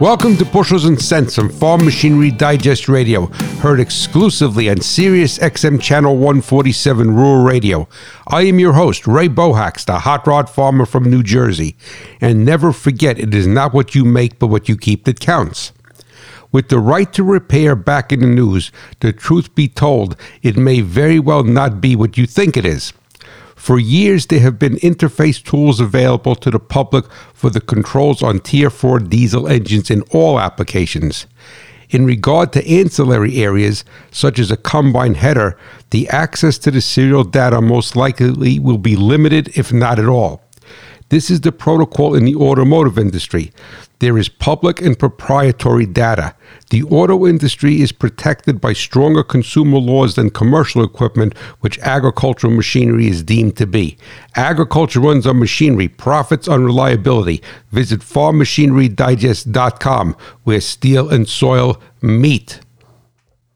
Welcome to Bushels and Cents on Farm Machinery Digest Radio, heard exclusively on Sirius XM Channel 147 Rural Radio. I am your host, Ray Bohax, the hot rod farmer from New Jersey. And never forget, it is not what you make, but what you keep that counts. With the right to repair back in the news, the truth be told, it may very well not be what you think it is. For years, there have been interface tools available to the public for the controls on Tier 4 diesel engines in all applications. In regard to ancillary areas, such as a combine header, the access to the serial data most likely will be limited, if not at all. This is the protocol in the automotive industry. There is public and proprietary data. The auto industry is protected by stronger consumer laws than commercial equipment, which agricultural machinery is deemed to be. Agriculture runs on machinery, profits on reliability. Visit farmmachinerydigest.com, where steel and soil meet.